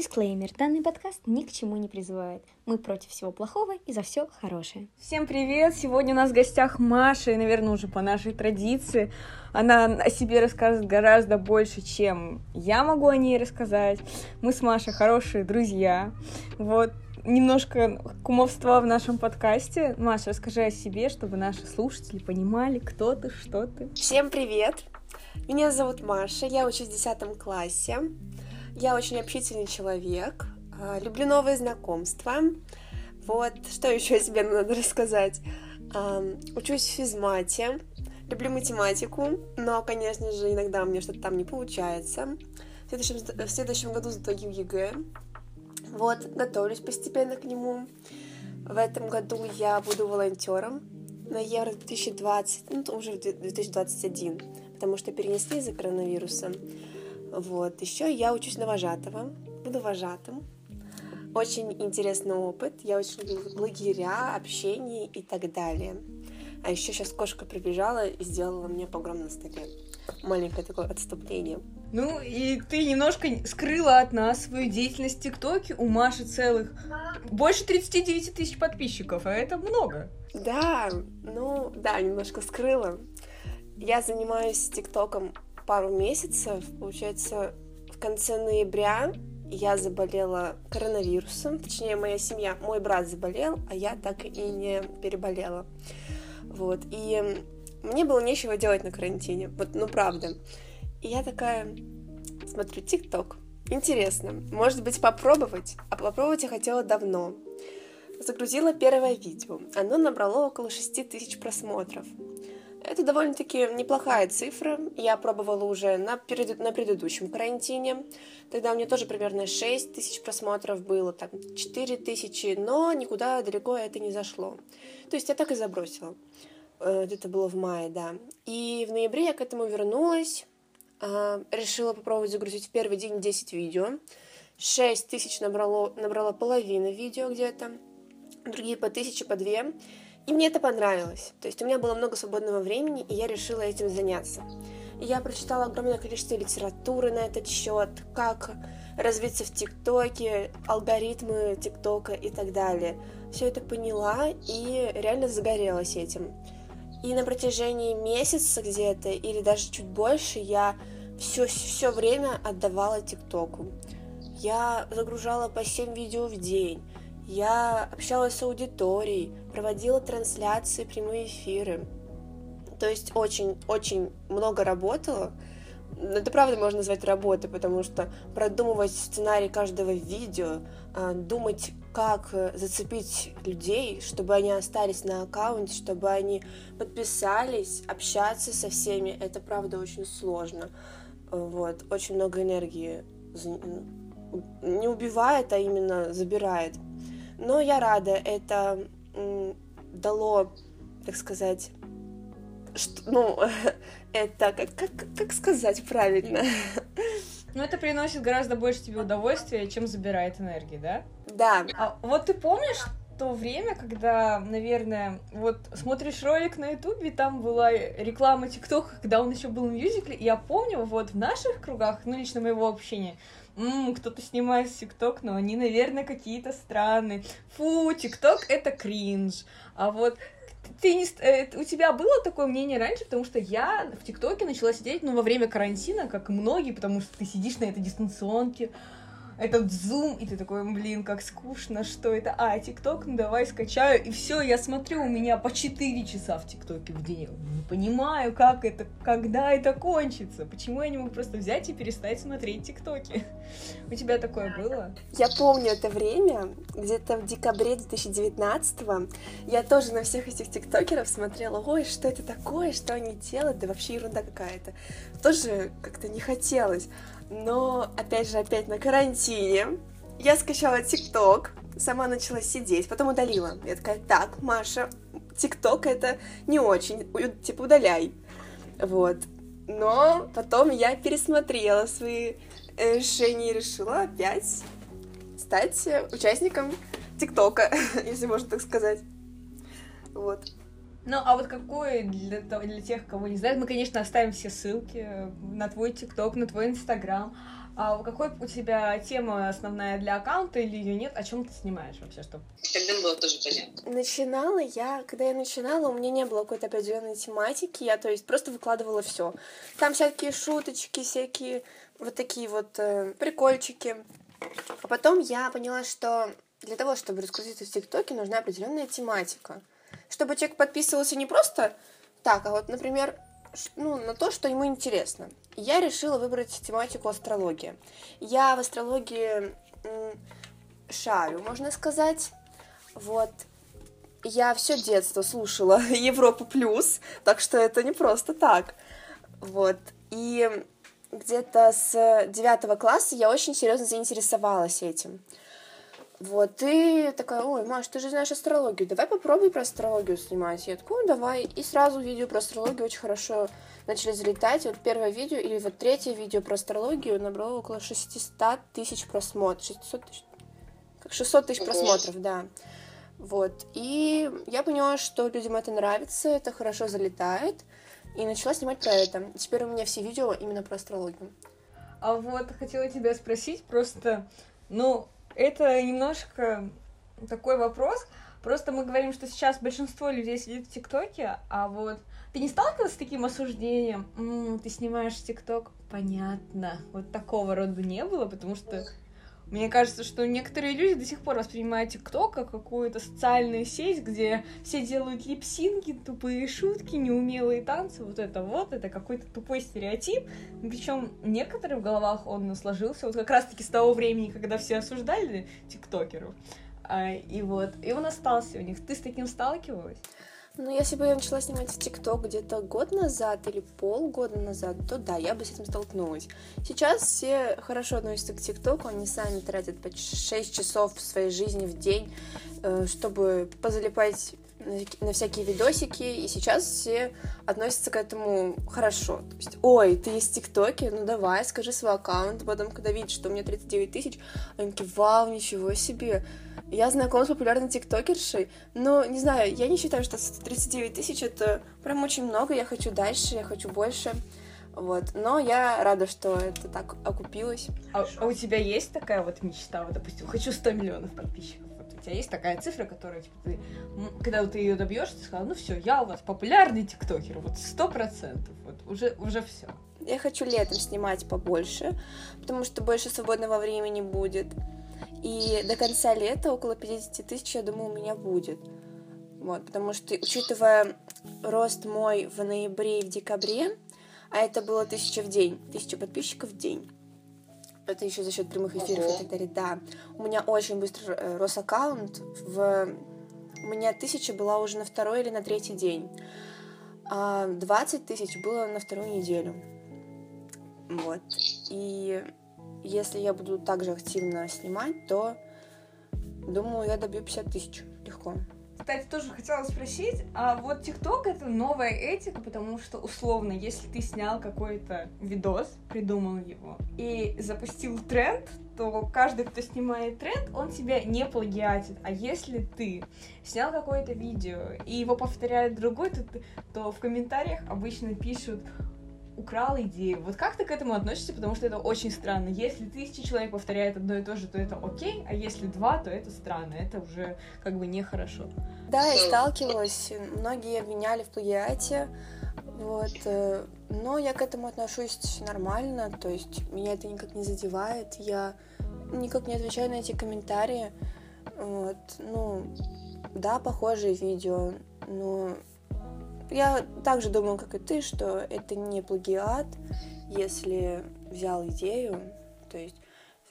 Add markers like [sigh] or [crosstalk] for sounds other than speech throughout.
Дисклеймер. Данный подкаст ни к чему не призывает. Мы против всего плохого и за все хорошее. Всем привет! Сегодня у нас в гостях Маша, и, наверное, уже по нашей традиции. Она о себе расскажет гораздо больше, чем я могу о ней рассказать. Мы с Машей хорошие друзья. Вот, немножко кумовства в нашем подкасте. Маша, расскажи о себе, чтобы наши слушатели понимали, кто ты, что ты. Всем привет! Меня зовут Маша, я учусь в 10 классе. Я очень общительный человек, а, люблю новые знакомства. Вот, что еще о себе надо рассказать? Учусь в физмате, люблю математику, но, конечно же, иногда у меня что-то там не получается. В следующем, в следующем году сдаю ЕГЭ. Вот, готовлюсь постепенно к нему. В этом году я буду волонтером на Евро 2020, ну, уже 2021, потому что перенесли из-за коронавируса. Вот. Еще я учусь на вожатого, буду вожатым. Очень интересный опыт. Я очень люблю лагеря, общение и так далее. А еще сейчас кошка прибежала и сделала мне погром на столе. Маленькое такое отступление. Ну, и ты немножко скрыла от нас свою деятельность в ТикТоке. У Маши целых больше 39 тысяч подписчиков, а это много. Да, ну, да, немножко скрыла. Я занимаюсь ТикТоком пару месяцев, получается, в конце ноября я заболела коронавирусом, точнее, моя семья, мой брат заболел, а я так и не переболела. Вот, и мне было нечего делать на карантине, вот, ну, правда. И я такая смотрю ТикТок, интересно, может быть, попробовать? А попробовать я хотела давно. Загрузила первое видео, оно набрало около 6 тысяч просмотров. Это довольно-таки неплохая цифра. Я пробовала уже на, перед... на предыдущем карантине. Тогда у меня тоже примерно 6 тысяч просмотров было, там 4 тысячи, но никуда далеко это не зашло. То есть я так и забросила. Это было в мае, да. И в ноябре я к этому вернулась. А, решила попробовать загрузить в первый день 10 видео. 6 тысяч набрало, набрала половина видео где-то. Другие по тысяче, по две. И мне это понравилось. То есть у меня было много свободного времени, и я решила этим заняться. Я прочитала огромное количество литературы на этот счет, как развиться в ТикТоке, алгоритмы ТикТока и так далее. Все это поняла и реально загорелась этим. И на протяжении месяца где-то, или даже чуть больше, я все, все время отдавала ТикТоку. Я загружала по 7 видео в день. Я общалась с аудиторией, проводила трансляции, прямые эфиры. То есть очень-очень много работала. Это правда можно назвать работой, потому что продумывать сценарий каждого видео, а, думать, как зацепить людей, чтобы они остались на аккаунте, чтобы они подписались, общаться со всеми, это правда очень сложно. Вот, очень много энергии не убивает, а именно забирает. Но я рада, это дало, так сказать, что, ну, [laughs] это как, как, как сказать правильно? [laughs] Ну, это приносит гораздо больше тебе удовольствия, чем забирает энергии, да? Да. А вот ты помнишь то время, когда, наверное, вот смотришь ролик на Ютубе, там была реклама ТикТока, когда он еще был в мюзикле, и я помню, вот в наших кругах, ну, лично моего общения, Ммм, кто-то снимает ТикТок, но они, наверное, какие-то странные. Фу, ТикТок — это кринж. А вот ты не, э, у тебя было такое мнение раньше, потому что я в ТикТоке начала сидеть, ну, во время карантина, как и многие, потому что ты сидишь на этой дистанционке, этот зум, и ты такой, блин, как скучно, что это? А, ТикТок, ну давай скачаю, и все, я смотрю, у меня по 4 часа в ТикТоке в день. Не понимаю, как это, когда это кончится, почему я не могу просто взять и перестать смотреть ТикТоки. У тебя такое было? Я помню это время, где-то в декабре 2019 го я тоже на всех этих тиктокеров смотрела, ой, что это такое, что они делают, да вообще ерунда какая-то. Тоже как-то не хотелось. Но, опять же, опять на карантине. Я скачала ТикТок, сама начала сидеть, потом удалила. Я такая, так, Маша, ТикТок это не очень, типа удаляй. Вот. Но потом я пересмотрела свои э, решения и решила опять стать участником ТикТока, [laughs] если можно так сказать. Вот. Ну, а вот какой для, для тех, кого не знает, мы, конечно, оставим все ссылки на твой ТикТок, на твой Инстаграм. А какой у тебя тема основная для аккаунта или ее нет? О чем ты снимаешь вообще, что? Тогда было тоже понятно. Начинала я, когда я начинала, у меня не было какой-то определенной тематики, я, то есть, просто выкладывала все. Там всякие шуточки, всякие вот такие вот э, прикольчики. А потом я поняла, что для того, чтобы раскрутиться в ТикТоке, нужна определенная тематика. Чтобы человек подписывался не просто так, а вот, например, ну, на то, что ему интересно. Я решила выбрать тематику астрологии. Я в астрологии шарю, можно сказать. Вот. Я все детство слушала [laughs] Европу плюс, так что это не просто так. Вот. И где-то с девятого класса я очень серьезно заинтересовалась этим. Вот, и такая, ой, Маш, ты же знаешь астрологию, давай попробуй про астрологию снимать. Я такой, ну, давай. И сразу видео про астрологию очень хорошо начали залетать. Вот первое видео, или вот третье видео про астрологию набрало около 600 тысяч просмотров. 600 тысяч? Как 600 тысяч просмотров, да. Вот, и я поняла, что людям это нравится, это хорошо залетает, и начала снимать про это. Теперь у меня все видео именно про астрологию. А вот хотела тебя спросить просто, ну, это немножко такой вопрос. Просто мы говорим, что сейчас большинство людей сидит в ТикТоке, а вот ты не сталкивалась с таким осуждением? М-м, ты снимаешь ТикТок? Понятно. Вот такого рода не было, потому что мне кажется, что некоторые люди до сих пор воспринимают ТикТок как какую-то социальную сеть, где все делают липсинки, тупые шутки, неумелые танцы, вот это вот, это какой-то тупой стереотип. Причем некоторым в головах он сложился вот как раз-таки с того времени, когда все осуждали тиктокеров. А, и вот, и он остался у них. Ты с таким сталкивалась? Ну, если бы я начала снимать в ТикТок где-то год назад или полгода назад, то да, я бы с этим столкнулась. Сейчас все хорошо относятся к ТикТоку, они сами тратят по 6 часов своей жизни в день, э, чтобы позалипать на всякие видосики, и сейчас все относятся к этому хорошо. То есть, ой, ты в ТикТоке, ну давай, скажи свой аккаунт, потом, когда видишь, что у меня 39 тысяч, они такие, вау, ничего себе, я знакома с популярной тиктокершей, но, не знаю, я не считаю, что 39 тысяч это прям очень много, я хочу дальше, я хочу больше. Вот. Но я рада, что это так окупилось. А, а у тебя есть такая вот мечта, вот, допустим, хочу 100 миллионов подписчиков? У тебя есть такая цифра, которая, типа, ты, когда ты ее добьешь, ты сказала, ну все, я у вас популярный тиктокер, вот сто процентов, вот уже, уже все. Я хочу летом снимать побольше, потому что больше свободного времени будет. И до конца лета около 50 тысяч, я думаю, у меня будет. Вот, потому что, учитывая рост мой в ноябре и в декабре, а это было тысяча в день, тысяча подписчиков в день. Это еще за счет прямых эфиров и так далее. Да, у меня очень быстро э, рос аккаунт. В... У меня тысяча была уже на второй или на третий день. А 20 тысяч было на вторую неделю. Вот. И если я буду также активно снимать, то думаю, я добью 50 тысяч легко. Кстати, тоже хотела спросить, а вот ТикТок это новая этика, потому что условно, если ты снял какой-то видос, придумал его и запустил тренд, то каждый, кто снимает тренд, он тебя не плагиатит. А если ты снял какое-то видео и его повторяет другой, то, то в комментариях обычно пишут украл идею. Вот как ты к этому относишься? Потому что это очень странно. Если тысячи человек повторяет одно и то же, то это окей, а если два, то это странно. Это уже как бы нехорошо. Да, я сталкивалась. Многие обвиняли в плагиате. Вот. Э, но я к этому отношусь нормально, то есть меня это никак не задевает, я никак не отвечаю на эти комментарии. Вот. Ну, да, похожие видео, но я также думаю, как и ты, что это не плагиат, если взял идею. То есть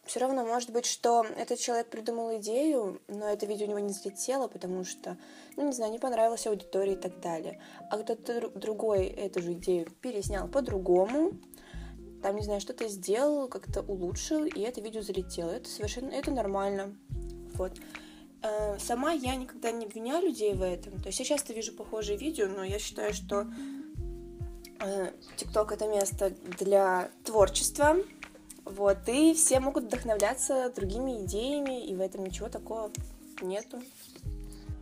все равно может быть, что этот человек придумал идею, но это видео у него не взлетело, потому что, ну, не знаю, не понравилась аудитории и так далее. А кто-то другой эту же идею переснял по-другому, там, не знаю, что-то сделал, как-то улучшил, и это видео залетело. Это совершенно, это нормально. Вот. Э, сама я никогда не обвиняю людей в этом. То есть я часто вижу похожие видео, но я считаю, что э, ТикТок это место для творчества. Вот, и все могут вдохновляться другими идеями, и в этом ничего такого нету.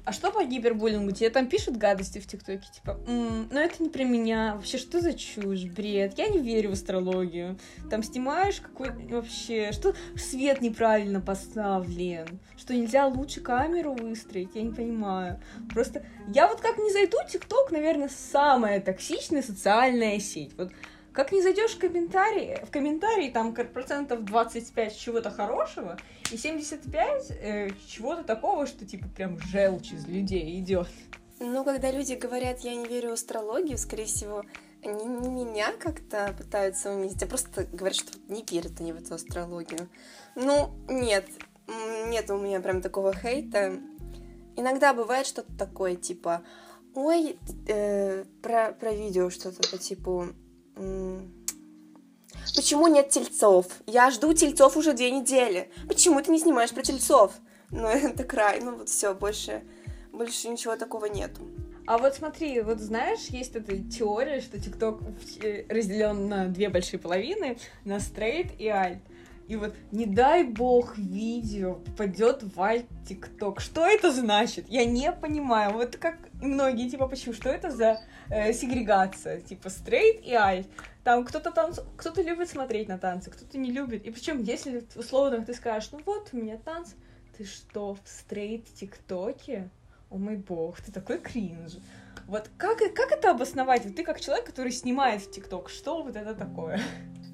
А что по гипербуллингу? Тебе там пишут гадости в ТикТоке, типа, ну это не про меня, вообще что за чушь, бред, я не верю в астрологию. Там снимаешь какой вообще, что свет неправильно поставлен, что нельзя лучше камеру выстроить, я не понимаю. Просто я вот как не зайду, ТикТок, наверное, самая токсичная социальная сеть. Вот как не зайдешь в комментарии, в комментарии там процентов 25 чего-то хорошего и 75 э, чего-то такого, что типа прям желчь из людей идет. Ну, когда люди говорят, я не верю в астрологию, скорее всего, они не меня как-то пытаются унизить, а просто говорят, что не верят они в эту астрологию. Ну, нет, нет у меня прям такого хейта. Иногда бывает что-то такое, типа, ой, э, про, про видео что-то по типу, Почему нет тельцов? Я жду тельцов уже две недели. Почему ты не снимаешь про тельцов? Ну, [laughs] это край. Ну, вот все, больше, больше ничего такого нету. А вот смотри, вот знаешь, есть эта теория, что ТикТок э, разделен на две большие половины, на стрейт и альт. И вот не дай бог видео попадет в альт ТикТок. Что это значит? Я не понимаю. Вот как многие типа почему? Что это за э, сегрегация? Типа стрейт и альт. Там кто-то танц... кто-то любит смотреть на танцы, кто-то не любит. И причем, если условно ты скажешь, ну вот у меня танц, ты что, в стрейт ТикТоке? О мой бог, ты такой кринж. Вот как, как это обосновать? Ты как человек, который снимает в ТикТок, что вот это такое?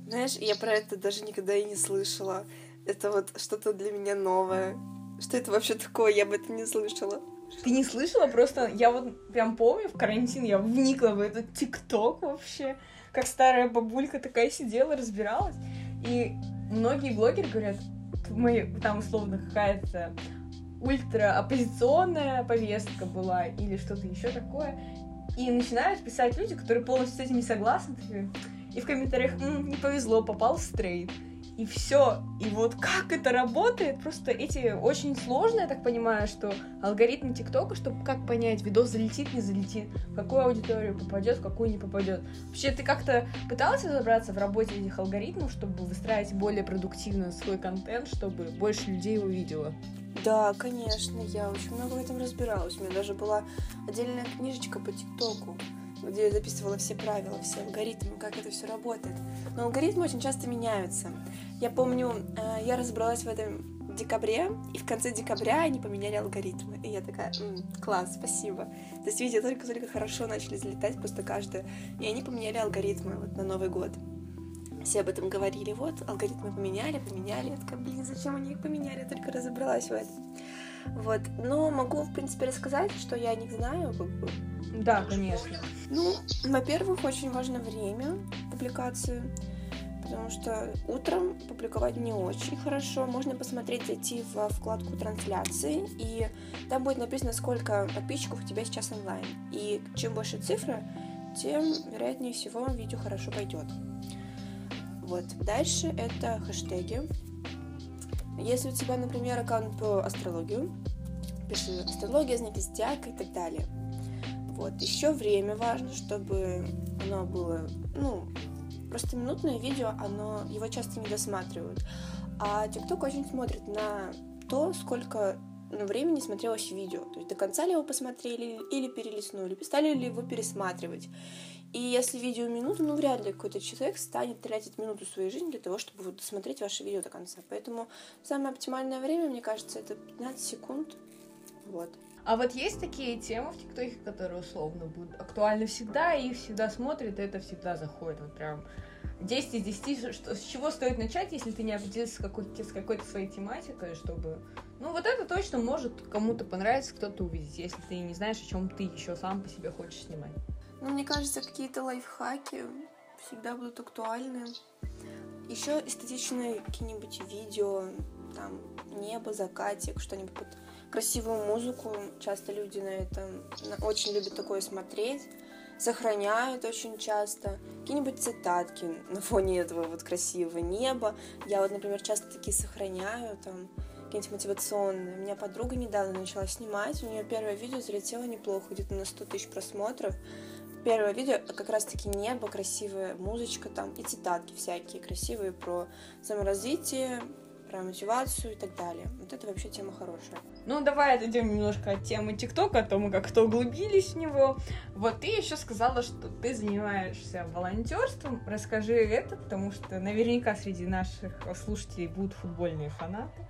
Знаешь, я про это даже никогда и не слышала. Это вот что-то для меня новое. Что это вообще такое? Я об этом не слышала. Ты не слышала? Просто я вот прям помню, в карантин я вникла в этот ТикТок вообще. Как старая бабулька такая сидела, разбиралась. И многие блогеры говорят, мы, там условно какая-то ультра оппозиционная повестка была или что-то еще такое. И начинают писать люди, которые полностью с этим не согласны. И в комментариях М, не повезло, попал в стрейт. И все. И вот как это работает, просто эти очень сложно, я так понимаю, что алгоритмы ТикТока, чтобы как понять, видос залетит, не залетит, в какую аудиторию попадет, в какую не попадет. Вообще, ты как-то пытался разобраться в работе этих алгоритмов, чтобы выстраивать более продуктивно свой контент, чтобы больше людей его видело? Да, конечно, я очень много в этом разбиралась. У меня даже была отдельная книжечка по ТикТоку где я записывала все правила, все алгоритмы, как это все работает. Но алгоритмы очень часто меняются. Я помню, э, я разобралась в этом в декабре, и в конце декабря они поменяли алгоритмы. И я такая, М, класс, спасибо. То есть видео только-только хорошо начали залетать просто каждое. И они поменяли алгоритмы вот на Новый год. Все об этом говорили, вот, алгоритмы поменяли, поменяли. Я такая, блин, зачем они их поменяли? Я только разобралась в этом. Вот, но могу, в принципе, рассказать, что я о них знаю, как бы, да, конечно. Ну, во-первых, очень важно время публикации, потому что утром публиковать не очень хорошо. Можно посмотреть, зайти в вкладку трансляции, и там будет написано, сколько подписчиков у тебя сейчас онлайн. И чем больше цифра, тем, вероятнее всего, видео хорошо пойдет. Вот. Дальше это хэштеги. Если у тебя, например, аккаунт по астрологию, пиши астрология, знаки зодиака и так далее. Вот. Еще время важно, чтобы оно было, ну, просто минутное видео, оно, его часто не досматривают. А TikTok очень смотрит на то, сколько ну, времени смотрелось видео. То есть до конца ли его посмотрели или перелистнули, стали ли его пересматривать. И если видео минуту, ну вряд ли какой-то человек станет тратить минуту своей жизни для того, чтобы вот досмотреть ваше видео до конца. Поэтому самое оптимальное время, мне кажется, это 15 секунд. Вот. А вот есть такие темы в ТикТоке, которые условно будут актуальны всегда, и их всегда смотрят, и это всегда заходит. Вот прям 10 из 10, что, с чего стоит начать, если ты не определился с какой-то, с какой-то своей тематикой, чтобы... Ну, вот это точно может кому-то понравиться, кто-то увидеть, если ты не знаешь, о чем ты еще сам по себе хочешь снимать. Ну, мне кажется, какие-то лайфхаки всегда будут актуальны. Еще эстетичные какие-нибудь видео, там, небо, закатик, что-нибудь красивую музыку. Часто люди на этом очень любят такое смотреть. Сохраняют очень часто. Какие-нибудь цитатки на фоне этого вот красивого неба. Я вот, например, часто такие сохраняю, там, какие-нибудь мотивационные. У меня подруга недавно начала снимать, у нее первое видео залетело неплохо, где-то на 100 тысяч просмотров. Первое видео как раз-таки небо, красивая музычка там и цитатки всякие красивые про саморазвитие, про мотивацию и так далее. Вот это вообще тема хорошая. Ну, давай отойдем немножко от темы ТикТока, о том, мы как-то углубились в него. Вот ты еще сказала, что ты занимаешься волонтерством. Расскажи это, потому что наверняка среди наших слушателей будут футбольные фанаты.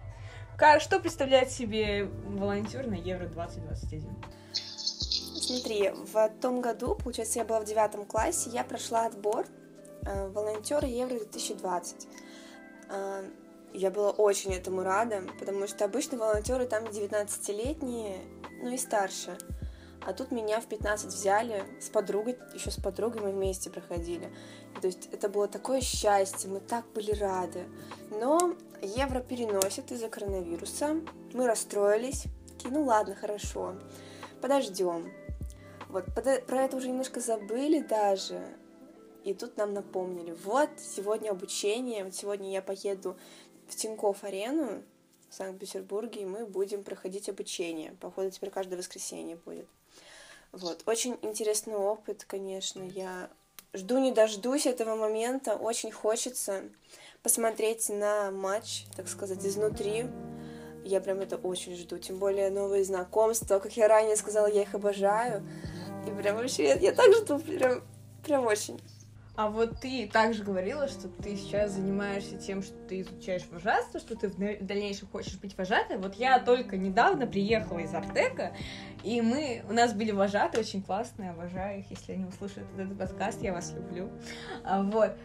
Как, что представляет себе волонтер на Евро 2021? Смотри, в том году, получается, я была в девятом классе, я прошла отбор э, волонтера Евро 2020. Э, я была очень этому рада, потому что обычно волонтеры там 19-летние, ну и старше. А тут меня в 15 взяли с подругой, еще с подругой мы вместе проходили. То есть это было такое счастье, мы так были рады. Но евро переносит из-за коронавируса. Мы расстроились. Такие, ну ладно, хорошо, подождем. Вот, про это уже немножко забыли даже. И тут нам напомнили, вот, сегодня обучение, вот сегодня я поеду в Тинькофф арену в Санкт-Петербурге, и мы будем проходить обучение. Походу, теперь каждое воскресенье будет. Вот, очень интересный опыт, конечно, я жду не дождусь этого момента, очень хочется посмотреть на матч, так сказать, изнутри. Я прям это очень жду, тем более новые знакомства, как я ранее сказала, я их обожаю. И прям вообще, я, я так жду, прям, прям очень. А вот ты также говорила, что ты сейчас занимаешься тем, что ты изучаешь вожатство, что ты в дальнейшем хочешь быть вожатой. Вот я только недавно приехала из Артека, и мы, у нас были вожатые, очень классные, обожаю их, если они услышат этот подкаст, я вас люблю. А, вот.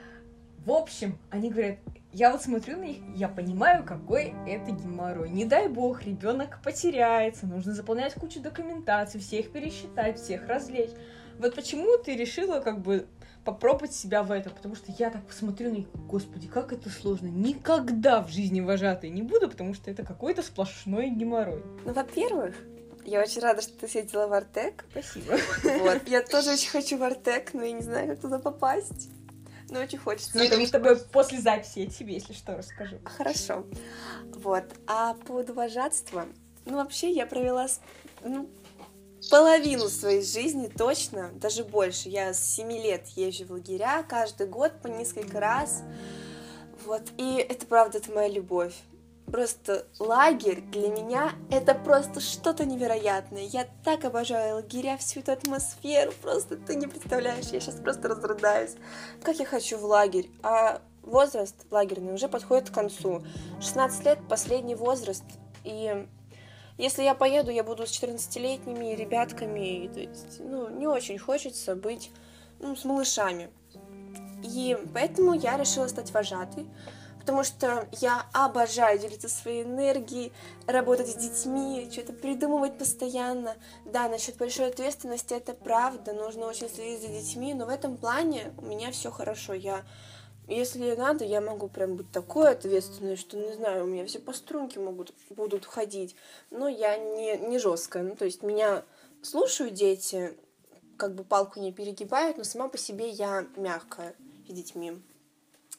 В общем, они говорят, я вот смотрю на них, я понимаю, какой это геморрой. Не дай бог, ребенок потеряется, нужно заполнять кучу документации, всех пересчитать, всех развлечь. Вот почему ты решила как бы попробовать себя в этом, потому что я так посмотрю на них, господи, как это сложно. Никогда в жизни вожатой не буду, потому что это какой-то сплошной геморрой. Ну, во-первых, я очень рада, что ты съездила в Артек. Спасибо. Вот. Я [laughs] тоже очень хочу в Артек, но я не знаю, как туда попасть. Но очень хочется. Ну, это мы с тобой после записи я тебе, если что, расскажу. Хорошо. Вот. А по вожатства, ну, вообще, я провела ну, половину своей жизни точно, даже больше. Я с 7 лет езжу в лагеря каждый год по несколько раз. Вот, и это правда, это моя любовь. Просто лагерь для меня это просто что-то невероятное. Я так обожаю лагеря, всю эту атмосферу, просто ты не представляешь, я сейчас просто разрыдаюсь. Как я хочу в лагерь, а возраст лагерный уже подходит к концу. 16 лет последний возраст, и если я поеду, я буду с 14-летними ребятками, то есть, ну, не очень хочется быть, ну, с малышами. И поэтому я решила стать вожатой, потому что я обожаю делиться своей энергией, работать с детьми, что-то придумывать постоянно. Да, насчет большой ответственности это правда, нужно очень следить за детьми, но в этом плане у меня все хорошо. Я если надо, я могу прям быть такой ответственной, что, не знаю, у меня все по струнке могут, будут ходить. Но я не, не жесткая. Ну, то есть меня слушают дети, как бы палку не перегибают, но сама по себе я мягкая с детьми.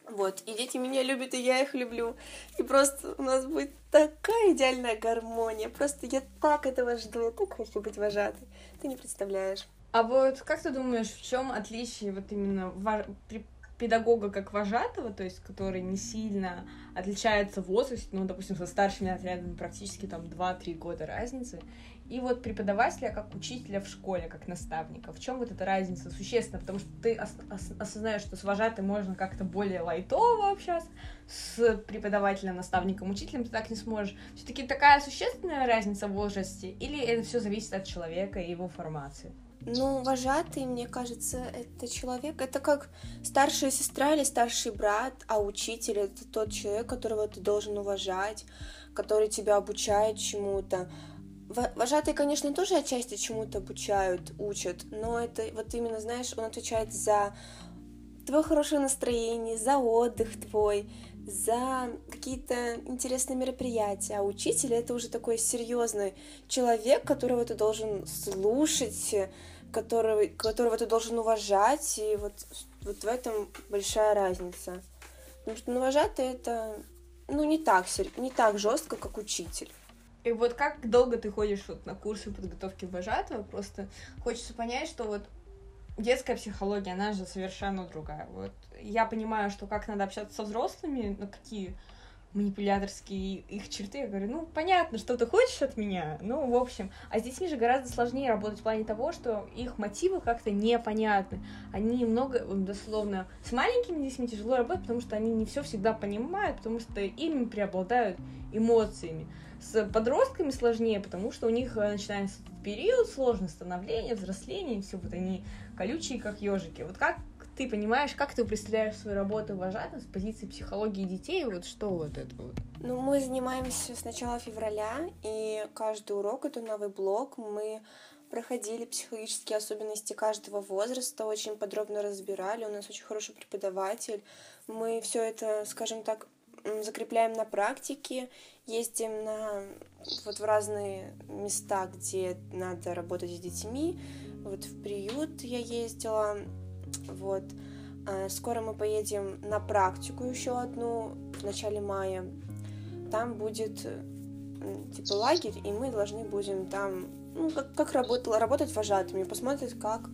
Вот, и дети меня любят, и я их люблю. И просто у нас будет такая идеальная гармония. Просто я так этого жду, я так хочу быть вожатой. Ты не представляешь. А вот как ты думаешь, в чем отличие вот именно педагога как вожатого, то есть который не сильно отличается в возрасте, ну, допустим, со старшими отрядами практически там 2-3 года разницы, и вот преподавателя как учителя в школе, как наставника. В чем вот эта разница существенна? Потому что ты ос- ос- осознаешь, что с вожатым можно как-то более лайтово общаться, с преподавателем, наставником, учителем ты так не сможешь. Все-таки такая существенная разница в возрасте, или это все зависит от человека и его формации? Ну, вожатый, мне кажется, это человек, это как старшая сестра или старший брат, а учитель это тот человек, которого ты должен уважать, который тебя обучает чему-то. Вожатые, конечно, тоже отчасти чему-то обучают, учат, но это вот именно, знаешь, он отвечает за твое хорошее настроение, за отдых твой, за какие-то интересные мероприятия. А учитель это уже такой серьезный человек, которого ты должен слушать, которого, которого ты должен уважать. И вот, вот в этом большая разница. Потому что ну, вожатый это ну, не так, не так жестко, как учитель. И вот как долго ты ходишь вот на курсы подготовки вожатого? Просто хочется понять, что вот детская психология, она же совершенно другая. Вот я понимаю, что как надо общаться со взрослыми, на какие манипуляторские их черты. Я говорю, ну, понятно, что ты хочешь от меня. Ну, в общем. А с детьми же гораздо сложнее работать в плане того, что их мотивы как-то непонятны. Они много, дословно, с маленькими детьми тяжело работать, потому что они не все всегда понимают, потому что ими преобладают эмоциями. С подростками сложнее, потому что у них э, начинается период сложное становление, взросление, все вот они колючие, как ежики. Вот как ты понимаешь, как ты представляешь свою работу вожатым с позиции психологии детей, вот что вот это вот? Ну, мы занимаемся с начала февраля, и каждый урок — это новый блок. Мы проходили психологические особенности каждого возраста, очень подробно разбирали. У нас очень хороший преподаватель. Мы все это, скажем так, закрепляем на практике, ездим на вот в разные места, где надо работать с детьми. Вот в приют я ездила, вот. А, скоро мы поедем на практику еще одну в начале мая. Там будет типа лагерь, и мы должны будем там, ну, как, как работала, работать вожатыми, посмотреть, как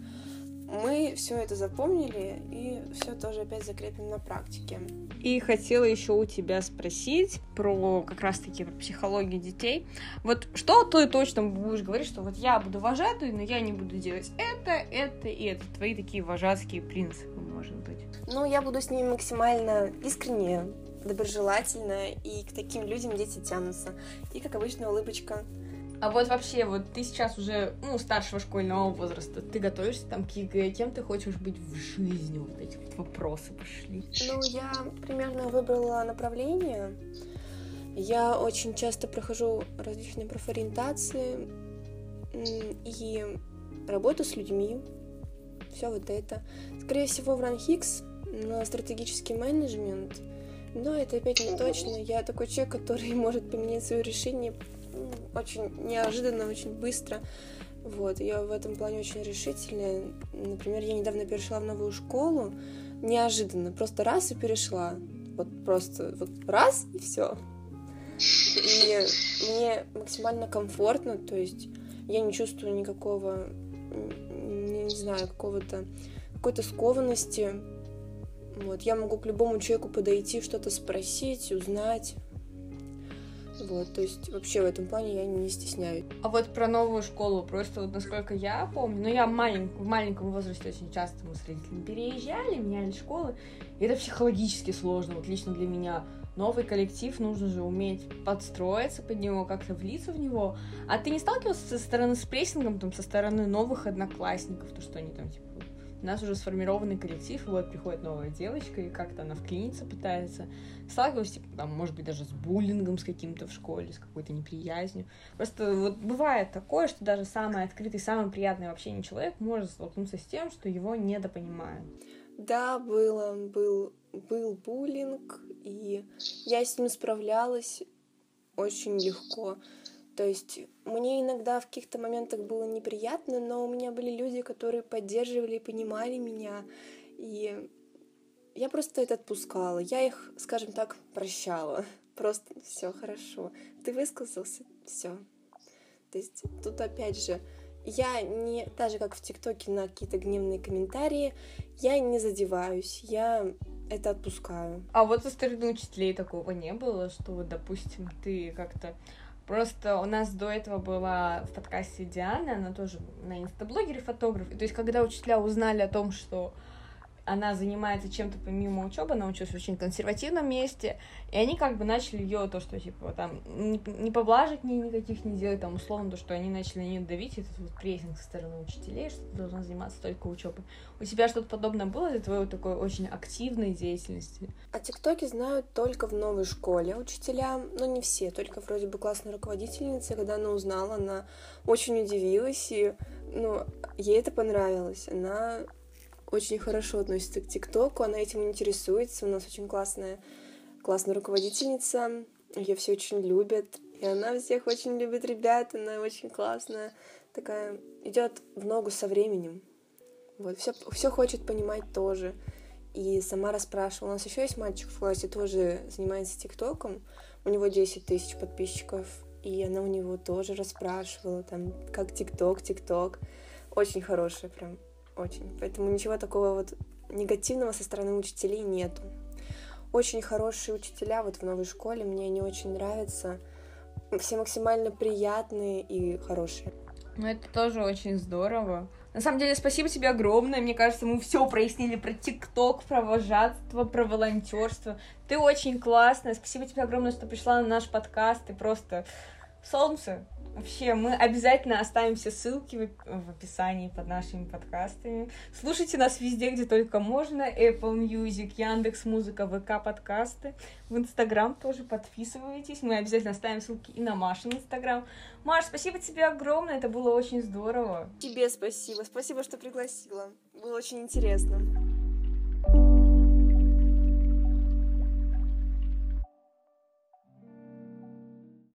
мы все это запомнили и все тоже опять закрепим на практике. И хотела еще у тебя спросить про как раз-таки про психологию детей. Вот что ты точно будешь говорить, что вот я буду вожатой, но я не буду делать это, это и это. Твои такие вожатские принципы, может быть. Ну, я буду с ними максимально искренне, доброжелательно, и к таким людям дети тянутся. И, как обычно, улыбочка. А вот вообще, вот ты сейчас уже, ну, старшего школьного возраста, ты готовишься там к ЕГЭ, кем ты хочешь быть в жизни? Вот эти вот вопросы пошли. Ну, я примерно выбрала направление. Я очень часто прохожу различные профориентации и работу с людьми, все вот это. Скорее всего, в Ранхикс на стратегический менеджмент, но это опять не точно. Я такой человек, который [laughs] может поменять свое решение очень неожиданно, очень быстро. Вот, я в этом плане очень решительная. Например, я недавно перешла в новую школу, неожиданно, просто раз и перешла. Вот просто вот раз и все. И мне максимально комфортно, то есть я не чувствую никакого, не знаю, какого-то какой-то скованности. Вот, я могу к любому человеку подойти, что-то спросить, узнать. Вот, то есть вообще в этом плане я не стесняюсь. А вот про новую школу, просто вот насколько я помню, ну я малень, в маленьком возрасте очень часто мы с родителями переезжали, меняли школы, и это психологически сложно, вот лично для меня. Новый коллектив, нужно же уметь подстроиться под него, как-то влиться в него. А ты не сталкивался со стороны с прессингом, там, со стороны новых одноклассников, то, что они там, типа, у нас уже сформированный коллектив, и вот приходит новая девочка, и как-то она вклиниться пытается. Сталкивалась, типа, там, может быть, даже с буллингом с каким-то в школе, с какой-то неприязнью. Просто вот бывает такое, что даже самый открытый, самый приятный в общении человек может столкнуться с тем, что его недопонимают. Да, было, был, был буллинг, и я с ним справлялась очень легко. То есть мне иногда в каких-то моментах было неприятно, но у меня были люди, которые поддерживали и понимали меня. И я просто это отпускала. Я их, скажем так, прощала. [laughs] Просто все хорошо. Ты высказался, все. То есть тут опять же, я не, даже как в ТикТоке на какие-то гневные комментарии, я не задеваюсь, я это отпускаю. А вот со стороны учителей такого не было, что допустим, ты как-то Просто у нас до этого была в подкасте Диана, она тоже на инстаблогере фотограф. То есть, когда учителя узнали о том, что она занимается чем-то помимо учебы, она училась в очень консервативном месте, и они как бы начали ее то, что типа там не, не поблажек ней никаких не делать, там условно то, что они начали на нее давить, этот вот прессинг со стороны учителей, что ты должна заниматься только учебой. У тебя что-то подобное было из твоей такой очень активной деятельности? О ТикТоке знают только в новой школе учителя, но не все, только вроде бы классная руководительница, когда она узнала, она очень удивилась, и ну, ей это понравилось. Она очень хорошо относится к ТикТоку, она этим интересуется, у нас очень классная, классная руководительница, ее все очень любят, и она всех очень любит ребят, она очень классная, такая, идет в ногу со временем, вот, все, все хочет понимать тоже. И сама расспрашивала. У нас еще есть мальчик в классе, тоже занимается ТикТоком. У него 10 тысяч подписчиков. И она у него тоже расспрашивала, там, как ТикТок, ТикТок. Очень хорошая прям очень. Поэтому ничего такого вот негативного со стороны учителей нету. очень хорошие учителя вот в новой школе, мне они очень нравятся. Все максимально приятные и хорошие. Ну, это тоже очень здорово. На самом деле, спасибо тебе огромное. Мне кажется, мы все прояснили про ТикТок, про вожатство, про волонтерство. Ты очень классная. Спасибо тебе огромное, что пришла на наш подкаст. Ты просто солнце. Вообще, мы обязательно оставим все ссылки в, описании под нашими подкастами. Слушайте нас везде, где только можно. Apple Music, Яндекс Музыка, ВК подкасты. В Инстаграм тоже подписывайтесь. Мы обязательно оставим ссылки и на Машин Инстаграм. Маш, спасибо тебе огромное, это было очень здорово. Тебе спасибо. Спасибо, что пригласила. Было очень интересно.